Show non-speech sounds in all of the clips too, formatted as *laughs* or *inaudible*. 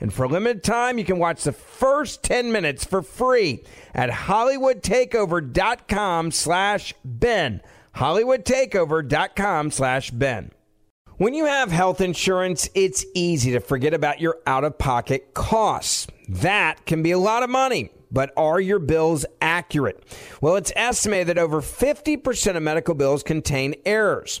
And for a limited time, you can watch the first 10 minutes for free at hollywoodtakeover.com slash Ben. hollywoodtakeover.com slash Ben. When you have health insurance, it's easy to forget about your out-of-pocket costs. That can be a lot of money. But are your bills accurate? Well, it's estimated that over 50% of medical bills contain errors.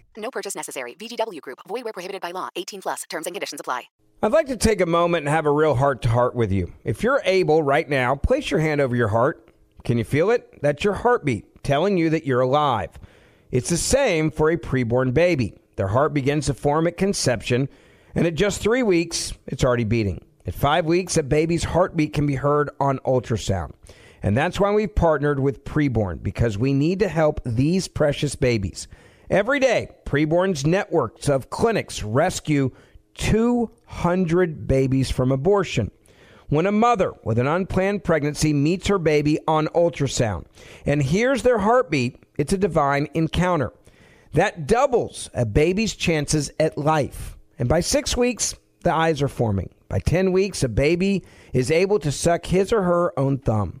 No purchase necessary. VGW Group. Void where prohibited by law. 18 plus. Terms and conditions apply. I'd like to take a moment and have a real heart to heart with you. If you're able right now, place your hand over your heart. Can you feel it? That's your heartbeat telling you that you're alive. It's the same for a preborn baby. Their heart begins to form at conception, and at just three weeks, it's already beating. At five weeks, a baby's heartbeat can be heard on ultrasound. And that's why we've partnered with Preborn, because we need to help these precious babies. Every day, Preborn's networks of clinics rescue 200 babies from abortion. When a mother with an unplanned pregnancy meets her baby on ultrasound and hears their heartbeat, it's a divine encounter. That doubles a baby's chances at life. And by six weeks, the eyes are forming. By 10 weeks, a baby is able to suck his or her own thumb.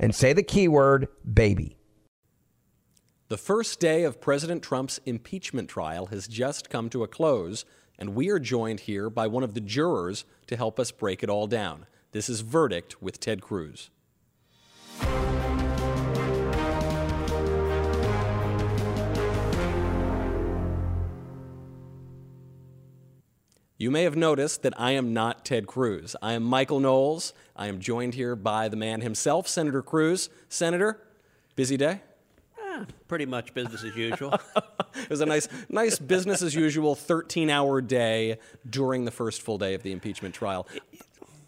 and say the keyword baby. The first day of President Trump's impeachment trial has just come to a close, and we are joined here by one of the jurors to help us break it all down. This is Verdict with Ted Cruz. You may have noticed that I am not Ted Cruz. I am Michael Knowles. I am joined here by the man himself, Senator Cruz. Senator, busy day? Eh, pretty much business as usual. *laughs* it was a nice, nice business as usual 13 hour day during the first full day of the impeachment trial.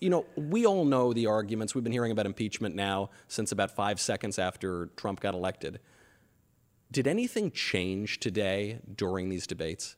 You know, we all know the arguments. We've been hearing about impeachment now since about five seconds after Trump got elected. Did anything change today during these debates?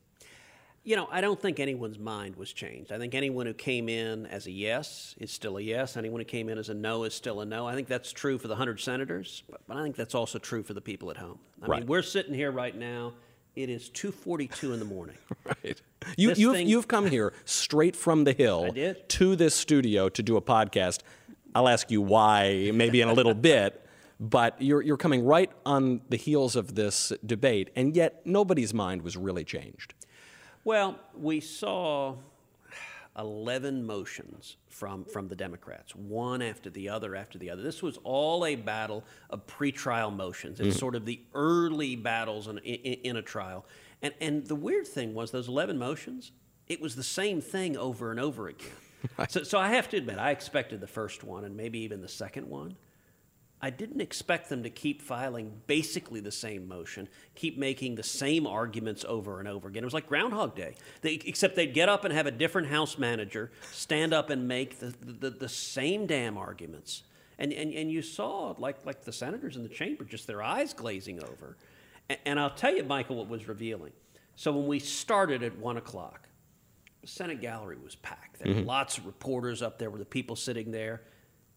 You know, I don't think anyone's mind was changed. I think anyone who came in as a yes is still a yes. Anyone who came in as a no is still a no. I think that's true for the 100 senators, but, but I think that's also true for the people at home. I Right. mean, we're sitting here right now. It is 2:42 in the morning. *laughs* Right. You, This you've, thing- you've come here straight from the hill to this studio to do a podcast. I'll ask you why, maybe in a little *laughs* bit, but you're, you're coming right on the heels of this debate, and yet nobody's mind was really changed. Well, we saw 11 motions from, from the Democrats, one after the other after the other. This was all a battle of pretrial motions. It's mm. sort of the early battles in, in, in a trial. And, and the weird thing was, those 11 motions, it was the same thing over and over again. *laughs* So, so I have to admit, I expected the first one and maybe even the second one. I didn't expect them to keep filing basically the same motion, keep making the same arguments over and over again. It was like Groundhog Day, they, except they'd get up and have a different House manager stand up and make the, the, the same damn arguments. And, and, and you saw, like, like the senators in the chamber, just their eyes glazing over. And, and I'll tell you, Michael, what was revealing. So when we started at 1 o'clock, the Senate gallery was packed. There were mm-hmm. lots of reporters up there, were the people sitting there.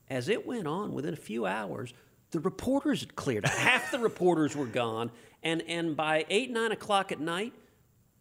As it went on, within a few hours, the reporters had cleared. Half the reporters were gone, and, and by 8, 9 o'clock at night,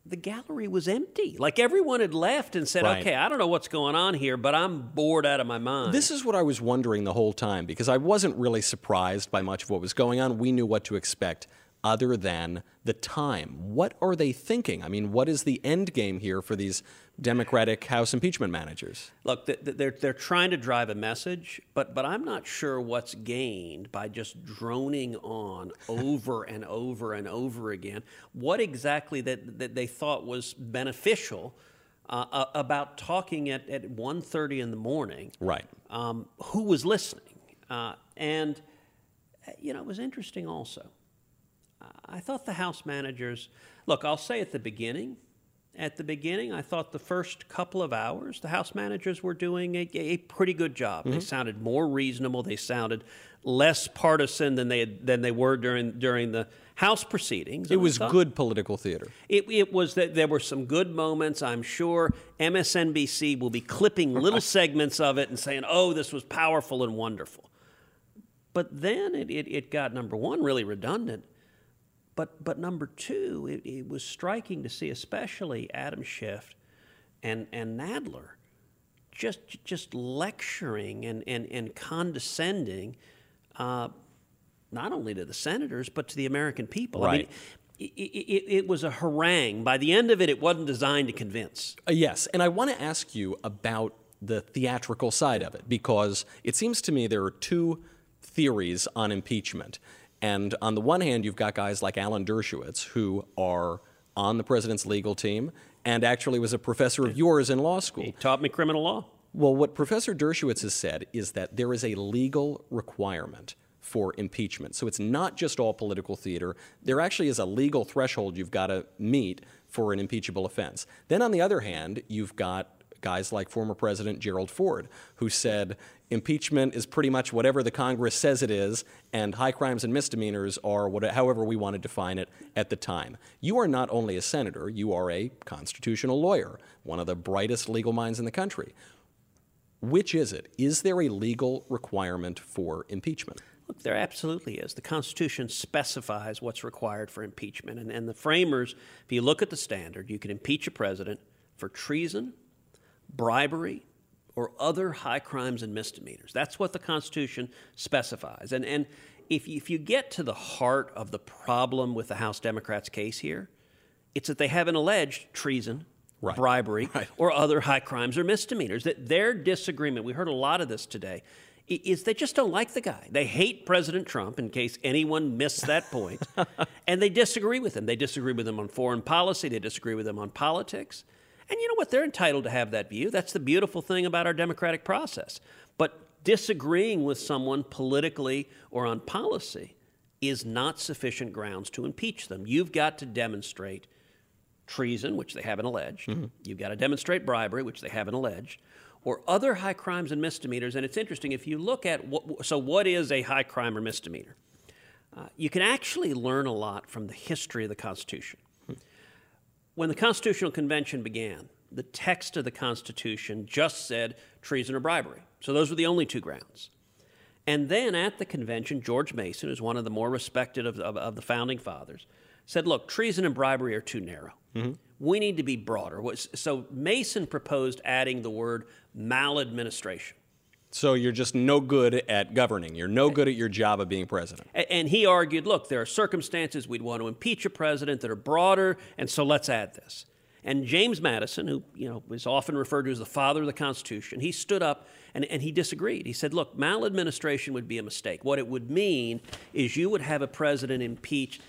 the gallery was empty. Like everyone had left and said, Right. okay, I don't know what's going on here, but I'm bored out of my mind. This is what I was wondering the whole time because I wasn't really surprised by much of what was going on. We knew what to expect other than the time. What are they thinking? I mean, what is the end game here for these Democratic House impeachment managers? Look, th- th- they're, they're trying to drive a message, but, but I'm not sure what's gained by just droning on *laughs* over and over and over again. What exactly that, that they thought was beneficial uh, about talking at, at 1.30 in the morning? Right. Um, who was listening? Uh, and, you know, it was interesting also. I thought the House managers, look, I'll say at the beginning, at the beginning, I thought the first couple of hours, the House managers were doing a, a pretty good job. Mm-hmm. They sounded more reasonable. They sounded less partisan than they had, than they were during during the House proceedings. It was good political theater. It, it was that there were some good moments. I'm sure MSNBC will be clipping little *laughs* segments of it and saying, "Oh, this was powerful and wonderful." But then it, it, it got number one really redundant. But but number two, it, it was striking to see, especially Adam Schiff and and Nadler, just just lecturing and and, and condescending. Uh, not only to the senators but to the American people. I mean, Right. it, it, it was a harangue. By the end of it, it wasn't designed to convince. Uh, yes, and I want to ask you about the theatrical side of it because it seems to me there are two theories on impeachment. And on the one hand, you've got guys like Alan Dershowitz who are on the president's legal team and actually was a professor of yours in law school. He taught me criminal law. Well, what Professor Dershowitz has said is that there is a legal requirement for impeachment. So it's not just all political theater. There actually is a legal threshold you've got to meet for an impeachable offense. Then on the other hand, you've got guys like former President Gerald Ford, who said impeachment is pretty much whatever the Congress says it is, and high crimes and misdemeanors are what, however we want to define it at the time. You are not only a senator, you are a constitutional lawyer, one of the brightest legal minds in the country. Which is it? Is there a legal requirement for impeachment? Look, there absolutely is. The Constitution specifies what's required for impeachment. And, and the framers, if you look at the standard, you can impeach a president for treason, bribery, or other high crimes and misdemeanors. That's what the Constitution specifies. And, and if, you, if you get to the heart of the problem with the House Democrats' case here, it's that they haven't alleged treason, Right. bribery, *laughs* or other high crimes or misdemeanors. That their disagreement, we heard a lot of this today, is they just don't like the guy. They hate President Trump, in case anyone missed that point, *laughs* and they disagree with him. They disagree with him on foreign policy, they disagree with him on politics. And you know what? They're entitled to have that view. That's the beautiful thing about our democratic process. But disagreeing with someone politically or on policy is not sufficient grounds to impeach them. You've got to demonstrate treason, which they haven't alleged. You've got to demonstrate bribery, which they haven't alleged, or other high crimes and misdemeanors. And it's interesting if you look at what, so what is a high crime or misdemeanor? Uh, you can actually learn a lot from the history of the Constitution. When the Constitutional Convention began, the text of the Constitution just said treason or bribery. So those were the only two grounds. And then at the convention, George Mason, who's one of the more respected of, of, of the founding fathers, said, look, treason and bribery are too narrow. Mm-hmm. We need to be broader. So Mason proposed adding the word maladministration. So you're just no good at governing. You're no good at your job of being president. And he argued, look, there are circumstances we'd want to impeach a president that are broader, and so let's add this. And James Madison, who you know is often referred to as the father of the Constitution, he stood up and, and he disagreed. He said, look, maladministration would be a mistake. What it would mean is you would have a president impeached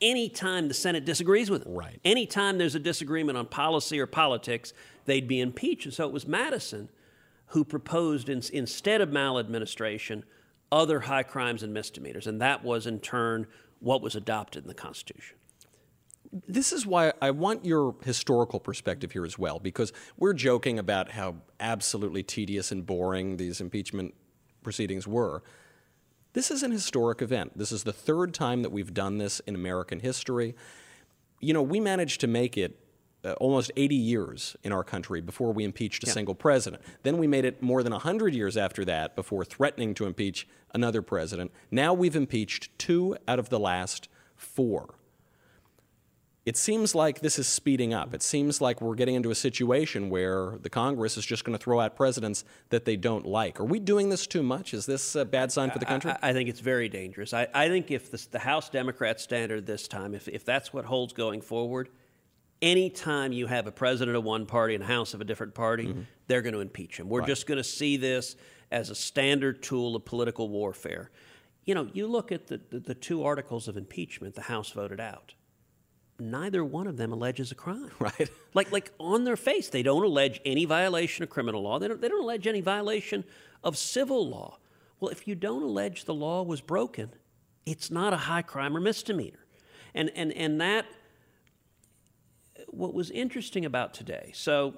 anytime the Senate disagrees with him. Right. Anytime there's a disagreement on policy or politics, they'd be impeached. And so it was Madison who proposed, in, instead of maladministration, other high crimes and misdemeanors. And that was, in turn, what was adopted in the Constitution. This is why I want your historical perspective here as well, because we're joking about how absolutely tedious and boring these impeachment proceedings were. This is an historic event. This is the third time that we've done this in American history. You know, we managed to make it uh, almost 80 years in our country before we impeached a single president. Then we made it more than 100 years after that before threatening to impeach another president. Now we've impeached two out of the last four it seems like this is speeding up. It seems like we're getting into a situation where the Congress is just going to throw out presidents that they don't like. Are we doing this too much? Is this a bad sign for the country? I, I think it's very dangerous. I, I think if the, the House Democrat standard this time, if, if that's what holds going forward, anytime you have a president of one party and a House of a different party, mm-hmm. they're going to impeach him. We're right. just going to see this as a standard tool of political warfare. You know, you look at the, the, the two articles of impeachment the House voted out neither one of them alleges a crime. *laughs* Right. Like, like on their face, they don't allege any violation of criminal law. They don't, they don't allege any violation of civil law. Well, if you don't allege the law was broken, it's not a high crime or misdemeanor. And, and, and that, what was interesting about today, so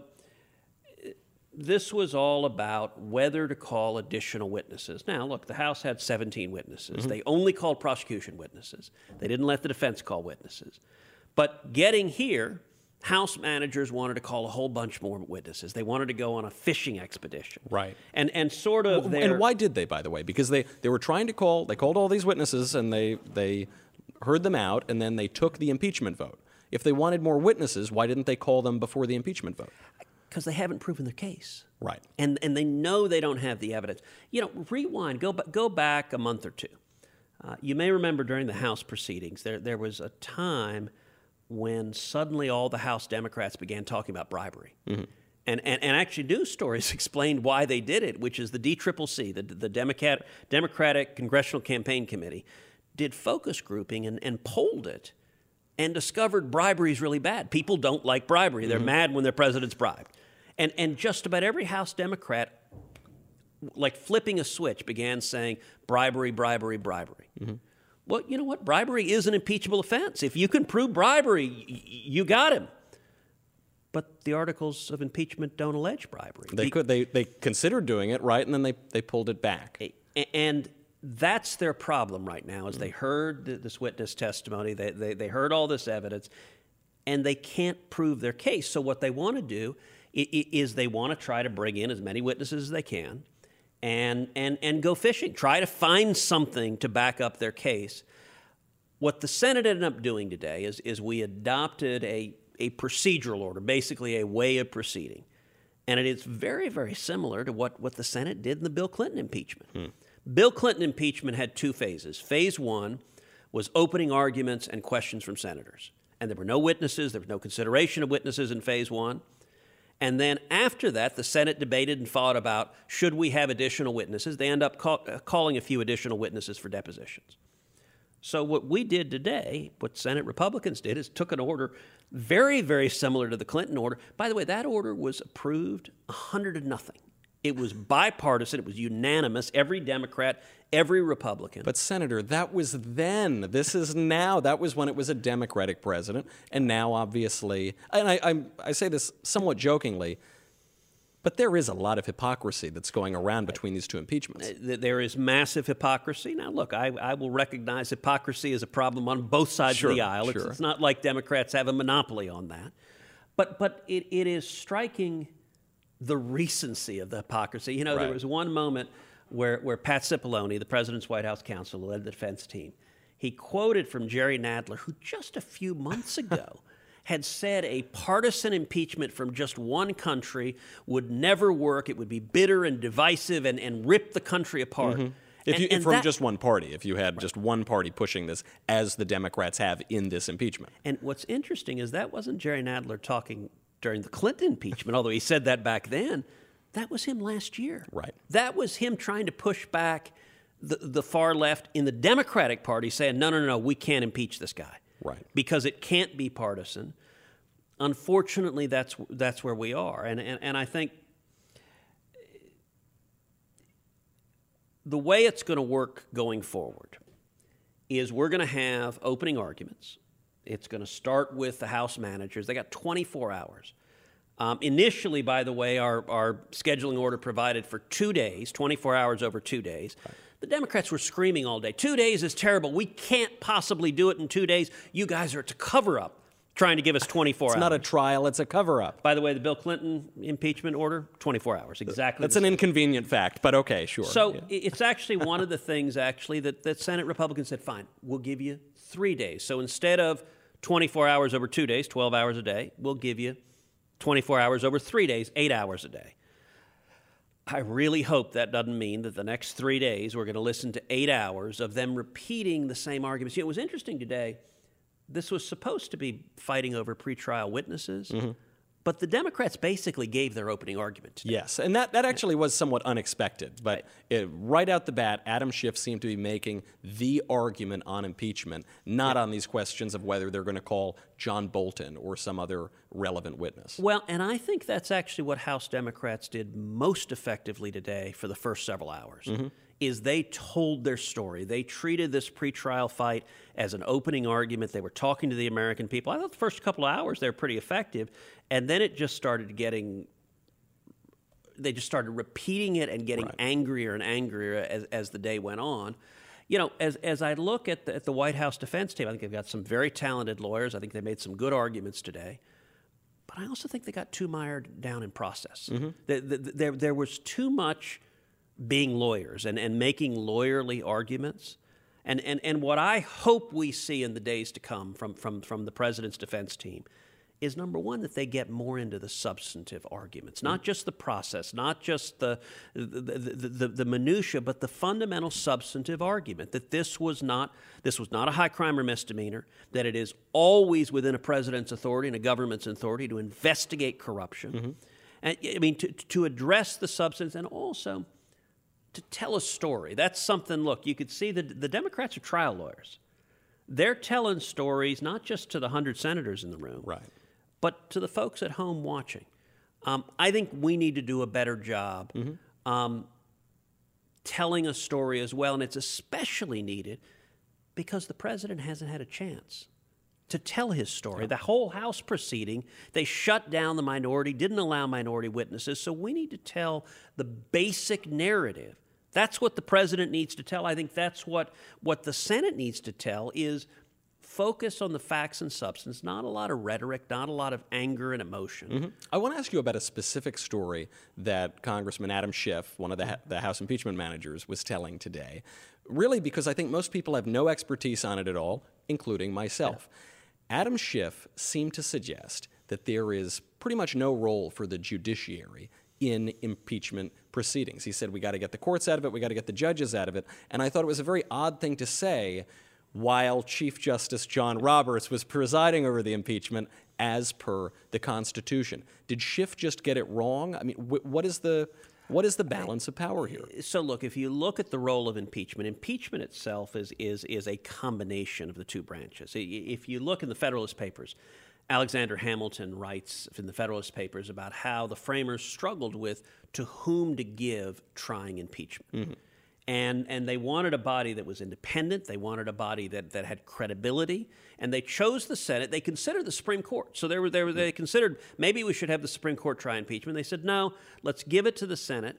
this was all about whether to call additional witnesses. Now, look, the House had 17 witnesses. Mm-hmm. They only called prosecution witnesses, they didn't let the defense call witnesses. But getting here, house managers wanted to call a whole bunch more witnesses. They wanted to go on a fishing expedition. Right. And and sort of And why did they by the way? Because they they were trying to call they called all these witnesses and they they heard them out and then they took the impeachment vote. If they wanted more witnesses, why didn't they call them before the impeachment vote? Because they haven't proven their case. Right. And and they know they don't have the evidence. You know, rewind, go go back a month or two. Uh, you may remember during the House proceedings, there there was a time when suddenly all the House Democrats began talking about bribery. Mm-hmm. And, and, and actually, news stories *laughs* explained why they did it, which is the DCCC, the, the Democrat, Democratic Congressional Campaign Committee, did focus grouping and, and polled it and discovered bribery is really bad. People don't like bribery. They're mm-hmm. mad when their president's bribed. And, and just about every House Democrat, like flipping a switch, began saying bribery, bribery, bribery. Mm-hmm. Well, you know what? Bribery is an impeachable offense. If you can prove bribery, y- you got him. But the articles of impeachment don't allege bribery. They could. They, they considered doing it, right? And then they, they pulled it back. And that's their problem right now is they mm. heard this witness testimony, they, they, they heard all this evidence, and they can't prove their case. So what they want to do is they want to try to bring in as many witnesses as they can and, and, and go fishing. Try to find something to back up their case. What the Senate ended up doing today is, is we adopted a, a procedural order, basically a way of proceeding. And it is very, very similar to what, what the Senate did in the Bill Clinton impeachment. Hmm. Bill Clinton impeachment had two phases. Phase one was opening arguments and questions from senators. And there were no witnesses, there was no consideration of witnesses in phase one. And then after that, the Senate debated and fought about should we have additional witnesses. They end up call, uh, calling a few additional witnesses for depositions. So what we did today, what Senate Republicans did, is took an order very, very similar to the Clinton order. By the way, that order was approved 100 to nothing. It was bipartisan, it was unanimous. Every Democrat, every Republican. But, Senator, that was then. This is now. That was when it was a Democratic president. And now, obviously, and I, I, I say this somewhat jokingly, but there is a lot of hypocrisy that's going around between these two impeachments. Uh, there is massive hypocrisy. Now, look, I, I will recognize hypocrisy as a problem on both sides sure, of the aisle. Sure. It's, it's, not like Democrats have a monopoly on that. But, but it, it is striking the recency of the hypocrisy. You know, right. there was one moment where, where Pat Cipollone, the president's White House counsel, led the defense team. He quoted from Jerry Nadler, who just a few months ago *laughs* had said a partisan impeachment from just one country would never work. It would be bitter and divisive and, and rip the country apart. Mm-hmm. If you, and from that, just one party, if you had right. just one party pushing this, as the Democrats have in this impeachment. And what's interesting is that wasn't Jerry Nadler talking during the Clinton impeachment, although he said that back then. That was him last year. Right. That was him trying to push back the, the far left in the Democratic Party saying, no, no, no, no, we can't impeach this guy. Right. Because it can't be partisan. Unfortunately, that's, that's where we are. And, and, and I think the way it's going to work going forward is we're going to have opening arguments. It's going to start with the House managers. They got 24 hours. Um, initially, by the way, our, our scheduling order provided for two days, 24 hours over two days. The Democrats were screaming all day two days is terrible. We can't possibly do it in two days. You guys are to cover up trying to give us 24 It's hours. not a trial, it's a cover up. By the way, the Bill Clinton impeachment order, 24 hours, exactly. That's an same. inconvenient fact, but okay, sure. So Yeah. it's actually one of the things actually that, that Senate Republicans said, fine, we'll give you three days. So instead of 24 hours over two days, 12 hours a day, we'll give you 24 hours over three days, eight hours a day. I really hope that doesn't mean that the next three days we're going to listen to eight hours of them repeating the same arguments. You know, it was interesting today. This was supposed to be fighting over pretrial witnesses, mm-hmm. But the Democrats basically gave their opening argument. today. Yes, and that, that actually was somewhat unexpected. But it, right out the bat, Adam Schiff seemed to be making the argument on impeachment, not on these questions of whether they're going to call John Bolton or some other relevant witness. Well, and I think that's actually what House Democrats did most effectively today for the first several hours. Mm-hmm. Is they told their story. They treated this pretrial fight as an opening argument. They were talking to the American people. I thought the first couple of hours they were pretty effective, and then it just started getting. They just started repeating it and getting angrier and angrier as, as the day went on. You know, as, as I look at the, at the White House defense team, I think they've got some very talented lawyers. I think they made some good arguments today but I also think they got too mired down in process. Mm-hmm. The- the- the- there, there was too much being lawyers and, and making lawyerly arguments. And, and, and what I hope we see in the days to come from, from, from the president's defense team is number one, that they get more into the substantive arguments, not mm. just the process, not just the, the, the, the, the minutia, but the fundamental substantive argument that this was not this was not a high crime or misdemeanor, that it is always within a president's authority and a government's authority to investigate corruption. Mm-hmm. And I mean to, to address the substance and also to tell a story. That's something, look, you could see that the Democrats are trial lawyers. They're telling stories not just to the 100 senators in the room, Right. but to the folks at home watching. Um, I think we need to do a better job um, telling a story as well, and it's especially needed because the president hasn't had a chance to tell his story. The whole House proceeding, they shut down the minority, didn't allow minority witnesses, so we need to tell the basic narrative. That's what the president needs to tell. I think that's what, what the Senate needs to tell is focus on the facts and substance, not a lot of rhetoric, not a lot of anger and emotion. Mm-hmm. I want to ask you about a specific story that Congressman Adam Schiff, one of the, the House impeachment managers, was telling today. Really, because I think most people have no expertise on it at all, including myself. Adam Schiff seemed to suggest that there is pretty much no role for the judiciary in impeachment proceedings. He said we got to get the courts out of it, we got to get the judges out of it. And I thought it was a very odd thing to say while Chief Justice John Roberts was presiding over the impeachment as per the Constitution. Did Schiff just get it wrong? I mean, wh- what is the what is the balance of power here? So look, if you look at the role of impeachment, impeachment itself is is is a combination of the two branches. If you look in the Federalist Papers, Alexander Hamilton writes in the Federalist Papers about how the framers struggled with to whom to give trying impeachment. Mm-hmm. And, and they wanted a body that was independent. They wanted a body that, that had credibility. And they chose the Senate. They considered the Supreme Court. So they, were, they, were, they mm-hmm. considered maybe we should have the Supreme Court try impeachment. They said, no, let's give it to the Senate,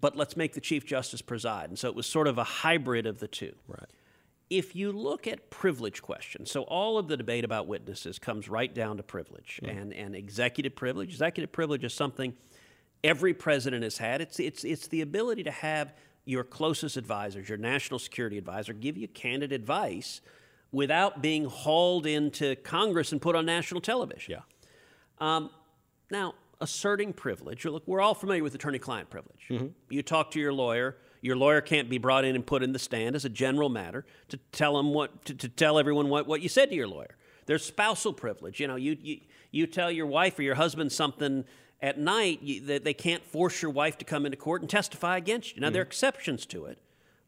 but let's make the Chief Justice preside. And so it was sort of a hybrid of the two. Right. If you look at privilege questions, so all of the debate about witnesses comes right down to privilege and, and executive privilege. Executive privilege is something every president has had. It's, it's, it's the ability to have your closest advisors, your national security advisor, give you candid advice without being hauled into Congress and put on national television. Yeah. Um, now, asserting privilege, look, we're all familiar with attorney client privilege. You talk to your lawyer, your lawyer can't be brought in and put in the stand as a general matter to tell them what to, to tell everyone what, what you said to your lawyer. There's spousal privilege. You know, you, you, you tell your wife or your husband something at night you, that they can't force your wife to come into court and testify against you. Now, there are mm-hmm. exceptions to it,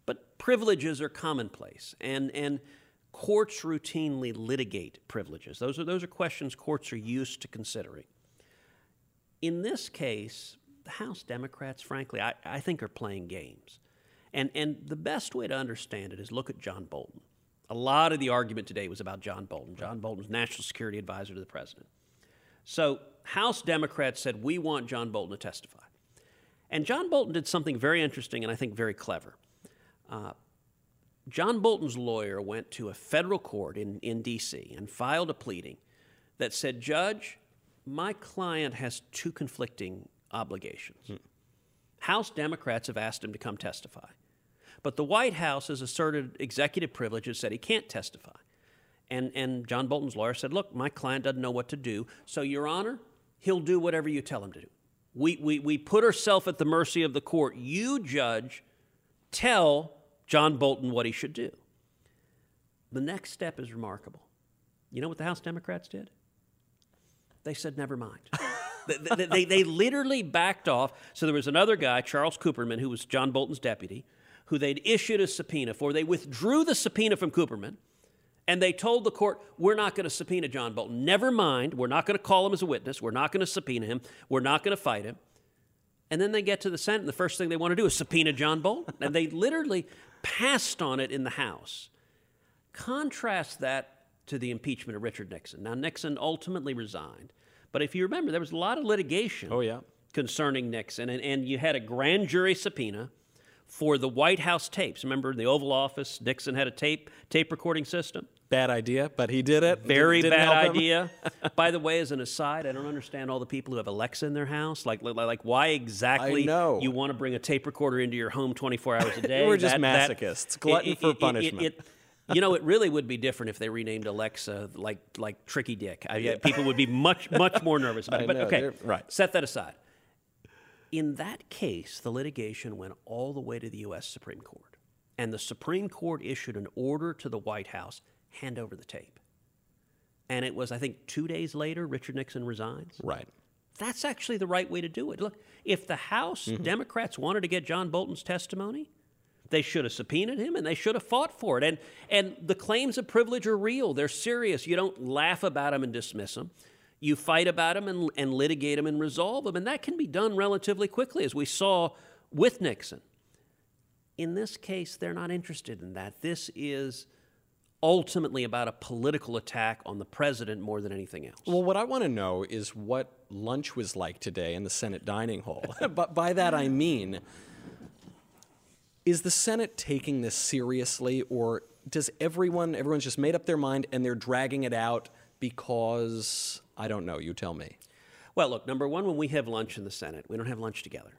but privileges are commonplace. And, and courts routinely litigate privileges. Those are, those are questions courts are used to considering. In this case, the House Democrats, frankly, I, I think are playing games. And, and the best way to understand it is look at John Bolton. A lot of the argument today was about John Bolton. John Bolton's national security advisor to the president. So, House Democrats said, We want John Bolton to testify. And John Bolton did something very interesting and I think very clever. Uh, John Bolton's lawyer went to a federal court in, in D.C. and filed a pleading that said, Judge, my client has two conflicting obligations. House Democrats have asked him to come testify, but the White House has asserted executive privilege and said he can't testify. And, and John Bolton's lawyer said, Look, my client doesn't know what to do, so, Your Honor, he'll do whatever you tell him to do. We, we, we put ourselves at the mercy of the court. You, judge, tell John Bolton what he should do. The next step is remarkable. You know what the House Democrats did? They said, never mind. *laughs* they, they, they, they literally backed off. So there was another guy, Charles Kupperman, who was John Bolton's deputy, who they'd issued a subpoena for. They withdrew the subpoena from Kupperman, and they told the court, We're not going to subpoena John Bolton. Never mind. We're not going to call him as a witness. We're not going to subpoena him. We're not going to fight him. And then they get to the Senate, and the first thing they want to do is subpoena John Bolton. and they literally passed on it in the House. Contrast that to the impeachment of Richard Nixon. Now, Nixon ultimately resigned. But if you remember, there was a lot of litigation Oh, yeah. concerning Nixon, and, and you had a grand jury subpoena for the White House tapes. Remember, in the Oval Office, Nixon had a tape tape recording system. Bad idea, but he did it. Very Didn't bad idea. *laughs* By the way, as an aside, I don't understand all the people who have Alexa in their house. Like, like, like why exactly you want to bring a tape recorder into your home 24 hours a *laughs* day? We're just masochists, glutton for punishment. you know, it really would be different if they renamed Alexa like like Tricky Dick. I, yeah, people would be much much more nervous about *laughs* it. But know, okay, right. Set that aside. In that case, the litigation went all the way to the U.S. Supreme Court, and the Supreme Court issued an order to the White House: hand over the tape. And it was, I think, two days later, Richard Nixon resigns. Right. That's actually the right way to do it. Look, if the House Mm-hmm. Democrats wanted to get John Bolton's testimony, they should have subpoenaed him and they should have fought for it. And and the claims of privilege are real. They're serious. You don't laugh about them and dismiss them. You fight about them and, and litigate them and resolve them. And that can be done relatively quickly, as we saw with Nixon. In this case, they're not interested in that. This is ultimately about a political attack on the president more than anything else. Well, what I want to know is what lunch was like today in the Senate dining hall. *laughs* but by that I mean, is the Senate taking this seriously, or does everyone everyone's just made up their mind and they're dragging it out because I don't know? You tell me. Well, look, number one, when we have lunch in the Senate, we don't have lunch together.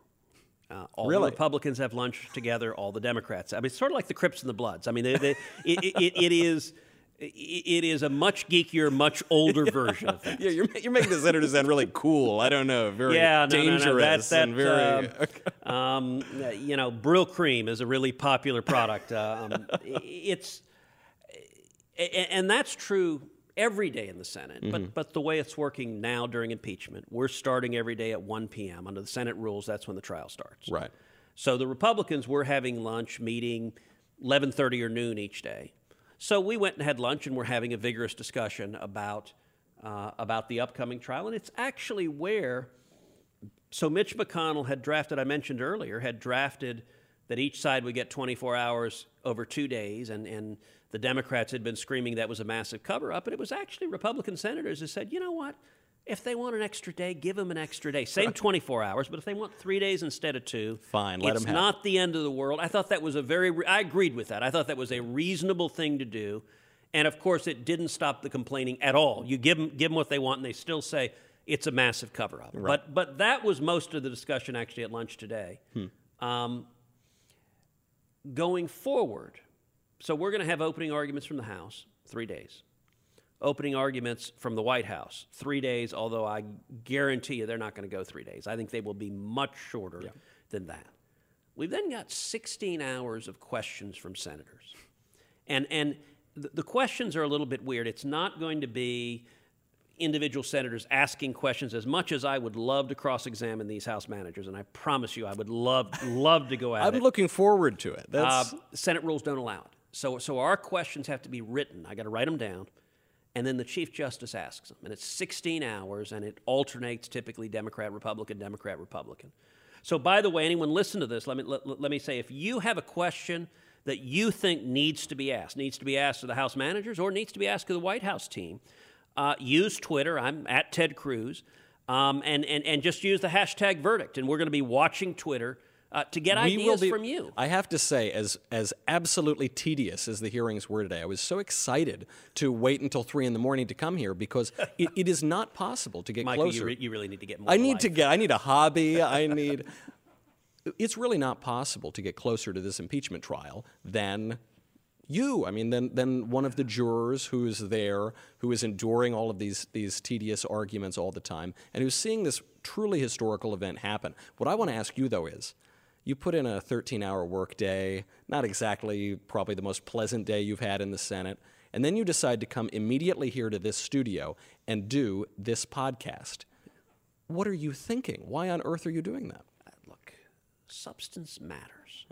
Uh, all Really? the Republicans have lunch together, all the Democrats. I mean, it's sort of like the Crips and the Bloods. I mean, they, they, it, it, it is. It is a much geekier, much older version of *laughs* that. Yeah, you're, you're making the senators sound really cool. I don't know, very yeah, no, dangerous no, no. That's that. and very. um, *laughs* um, uh, you know, Brylcreem is a really popular product. Uh, um, it's, and that's true every day in the Senate. Mm-hmm. But but the way it's working now during impeachment, we're starting every day at 1 p.m. under the Senate rules. That's when the trial starts. Right. So the Republicans were having lunch, meeting 11:30 or noon each day. So we went and had lunch, and we're having a vigorous discussion about uh, about the upcoming trial. And it's actually where so Mitch McConnell had drafted. I mentioned earlier had drafted that each side would get 24 hours over two days, and and the Democrats had been screaming that was a massive cover up, and it was actually Republican senators who said, you know what? If they want an extra day, give them an extra day. Same 24 hours, but if they want three days instead of two, Fine, let it's 'em have It's not the end of the world. I thought that was a very, re- I agreed with that. I thought that was a reasonable thing to do. And of course, it didn't stop the complaining at all. You give them, give them what they want, and they still say it's a massive cover up. But, but that was most of the discussion actually at lunch today. Um, going forward, so we're going to have opening arguments from the House, three days. Opening arguments from the White House, three days, although I guarantee you they're not going to go three days. I think they will be much shorter than that. We've then got 16 hours of questions from senators. And, and the, the questions are a little bit weird. It's not going to be individual senators asking questions as much as I would love to cross examine these House managers. And I promise you, I would love, love to go at I'm it. looking forward to it. That's Uh, Senate rules don't allow it. So, so our questions have to be written. I got to write them down, and then the Chief Justice asks them, and it's 16 hours, and it alternates typically Democrat, Republican, Democrat, Republican. So, by the way, anyone listen to this, let me, let, let me say if you have a question that you think needs to be asked, needs to be asked to the House managers or needs to be asked to the White House team, uh, use Twitter. I'm at Ted Cruz. Um, and, and, and just use the hashtag verdict. And we're going to be watching Twitter uh, to get We ideas be- from you. I have to say, as as absolutely tedious as the hearings were today, I was so excited to wait until three in the morning to come here because *laughs* it, it is not possible to get Michael, closer. you, re- you really need to get more. I need life. to get. I need a hobby. *laughs* I need. It's really not possible to get closer to this impeachment trial than you. I mean, then than one of the jurors who is there, who is enduring all of these these tedious arguments all the time, and who's seeing this truly historical event happen. What I want to ask you though is. You put in a 13 hour workday, not exactly probably the most pleasant day you've had in the Senate, and then you decide to come immediately here to this studio and do this podcast. What are you thinking? Why on earth are you doing that? Uh, look, substance matters.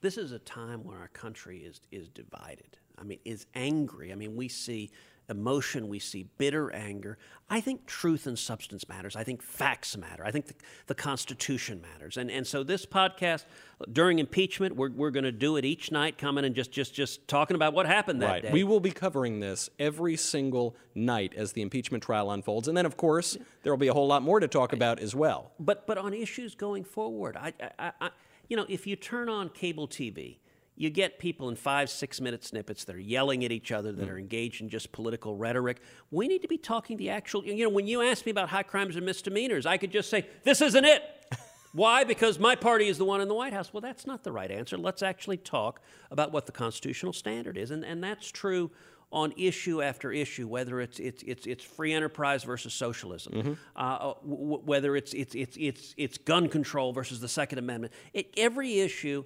This is a time when our country is, is divided. I mean, is angry. I mean, we see emotion, we see bitter anger. I think truth and substance matters. I think facts matter. I think the, the Constitution matters. And, and so this podcast, during impeachment, we're, we're going to do it each night, coming and just, just, just talking about what happened that right. day. We will be covering this every single night as the impeachment trial unfolds. And then, of course, there will be a whole lot more to talk about as well. but but on issues going forward, I, I, I, you know, if you turn on cable TV, you get people in five, six minute snippets that are yelling at each other, that mm. are engaged in just political rhetoric. We need to be talking the actual. You know, when you ask me about high crimes and misdemeanors, I could just say, "This isn't it." *laughs* Why? Because my party is the one in the White House. Well, that's not the right answer. Let's actually talk about what the constitutional standard is, and and that's true on issue after issue, whether it's it's it's, it's free enterprise versus socialism, uh, w- w- whether it's it's it's it's it's gun control versus the Second Amendment. It, every issue,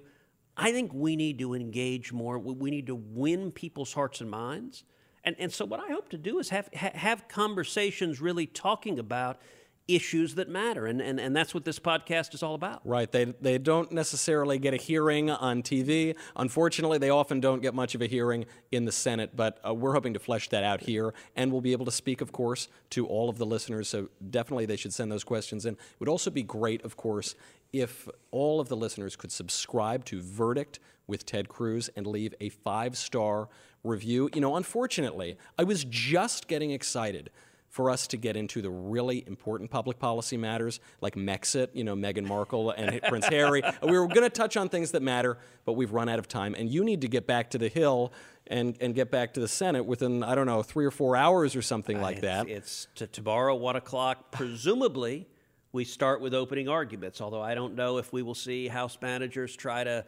I think we need to engage more. We, we need to win people's hearts and minds. And and so what I hope to do is have ha- have conversations really talking about issues that matter, and and and that's what this podcast is all about. Right. They, they don't necessarily get a hearing on TV. Unfortunately, they often don't get much of a hearing in the Senate, but uh, we're hoping to flesh that out here. And we'll be able to speak, of course, to all of the listeners. So definitely they should send those questions in. It would also be great, of course, if all of the listeners could subscribe to Verdict with Ted Cruz and leave a five star review. You know, unfortunately, I was just getting excited for us to get into the really important public policy matters like Megxit, you know, Meghan Markle and *laughs* Prince Harry. We were going to touch on things that matter, but we've run out of time. And you need to get back to the Hill and, and get back to the Senate within, I don't know, three or four hours or something like uh, that. It's, it's to tomorrow, one o'clock. Presumably, we start with opening arguments. Although I don't know if we will see House managers try to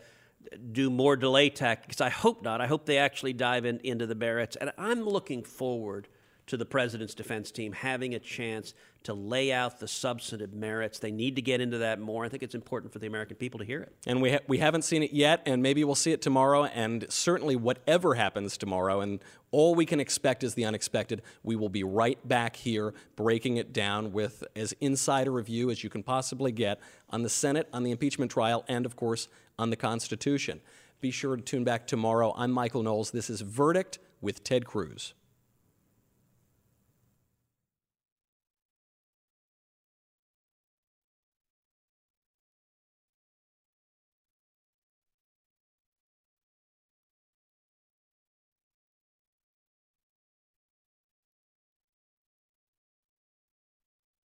uh, do more delay tactics. I hope not. I hope they actually dive in, into the merits. And I'm looking forward to the president's defense team having a chance to lay out the substantive merits. They need to get into that more. I think it's important for the American people to hear it. And we, ha- we haven't seen it yet, and maybe we'll see it tomorrow. And certainly, whatever happens tomorrow, and all we can expect is the unexpected, we will be right back here breaking it down with as inside a review as you can possibly get on the Senate, on the impeachment trial, and of course, on the Constitution. Be sure to tune back tomorrow. I'm Michael Knowles. This is Verdict with Ted Cruz.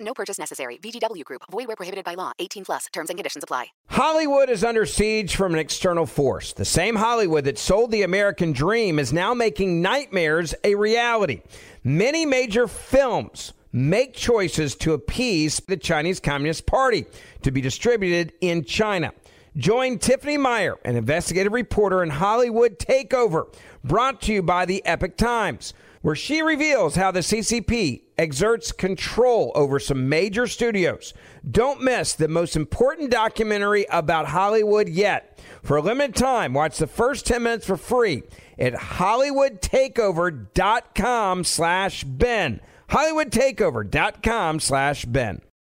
No purchase necessary. VGW Group. Void where prohibited by law. 18 plus. Terms and conditions apply. Hollywood is under siege from an external force. The same Hollywood that sold the American dream is now making nightmares a reality. Many major films make choices to appease the Chinese Communist Party to be distributed in China. Join Tiffany Meyer, an investigative reporter in Hollywood Takeover, brought to you by the Epoch Times, where she reveals how the CCP exerts control over some major studios. Don't miss the most important documentary about Hollywood yet. For a limited time, watch the first 10 minutes for free at hollywoodtakeover.com slash Ben. hollywoodtakeover.com slash Ben.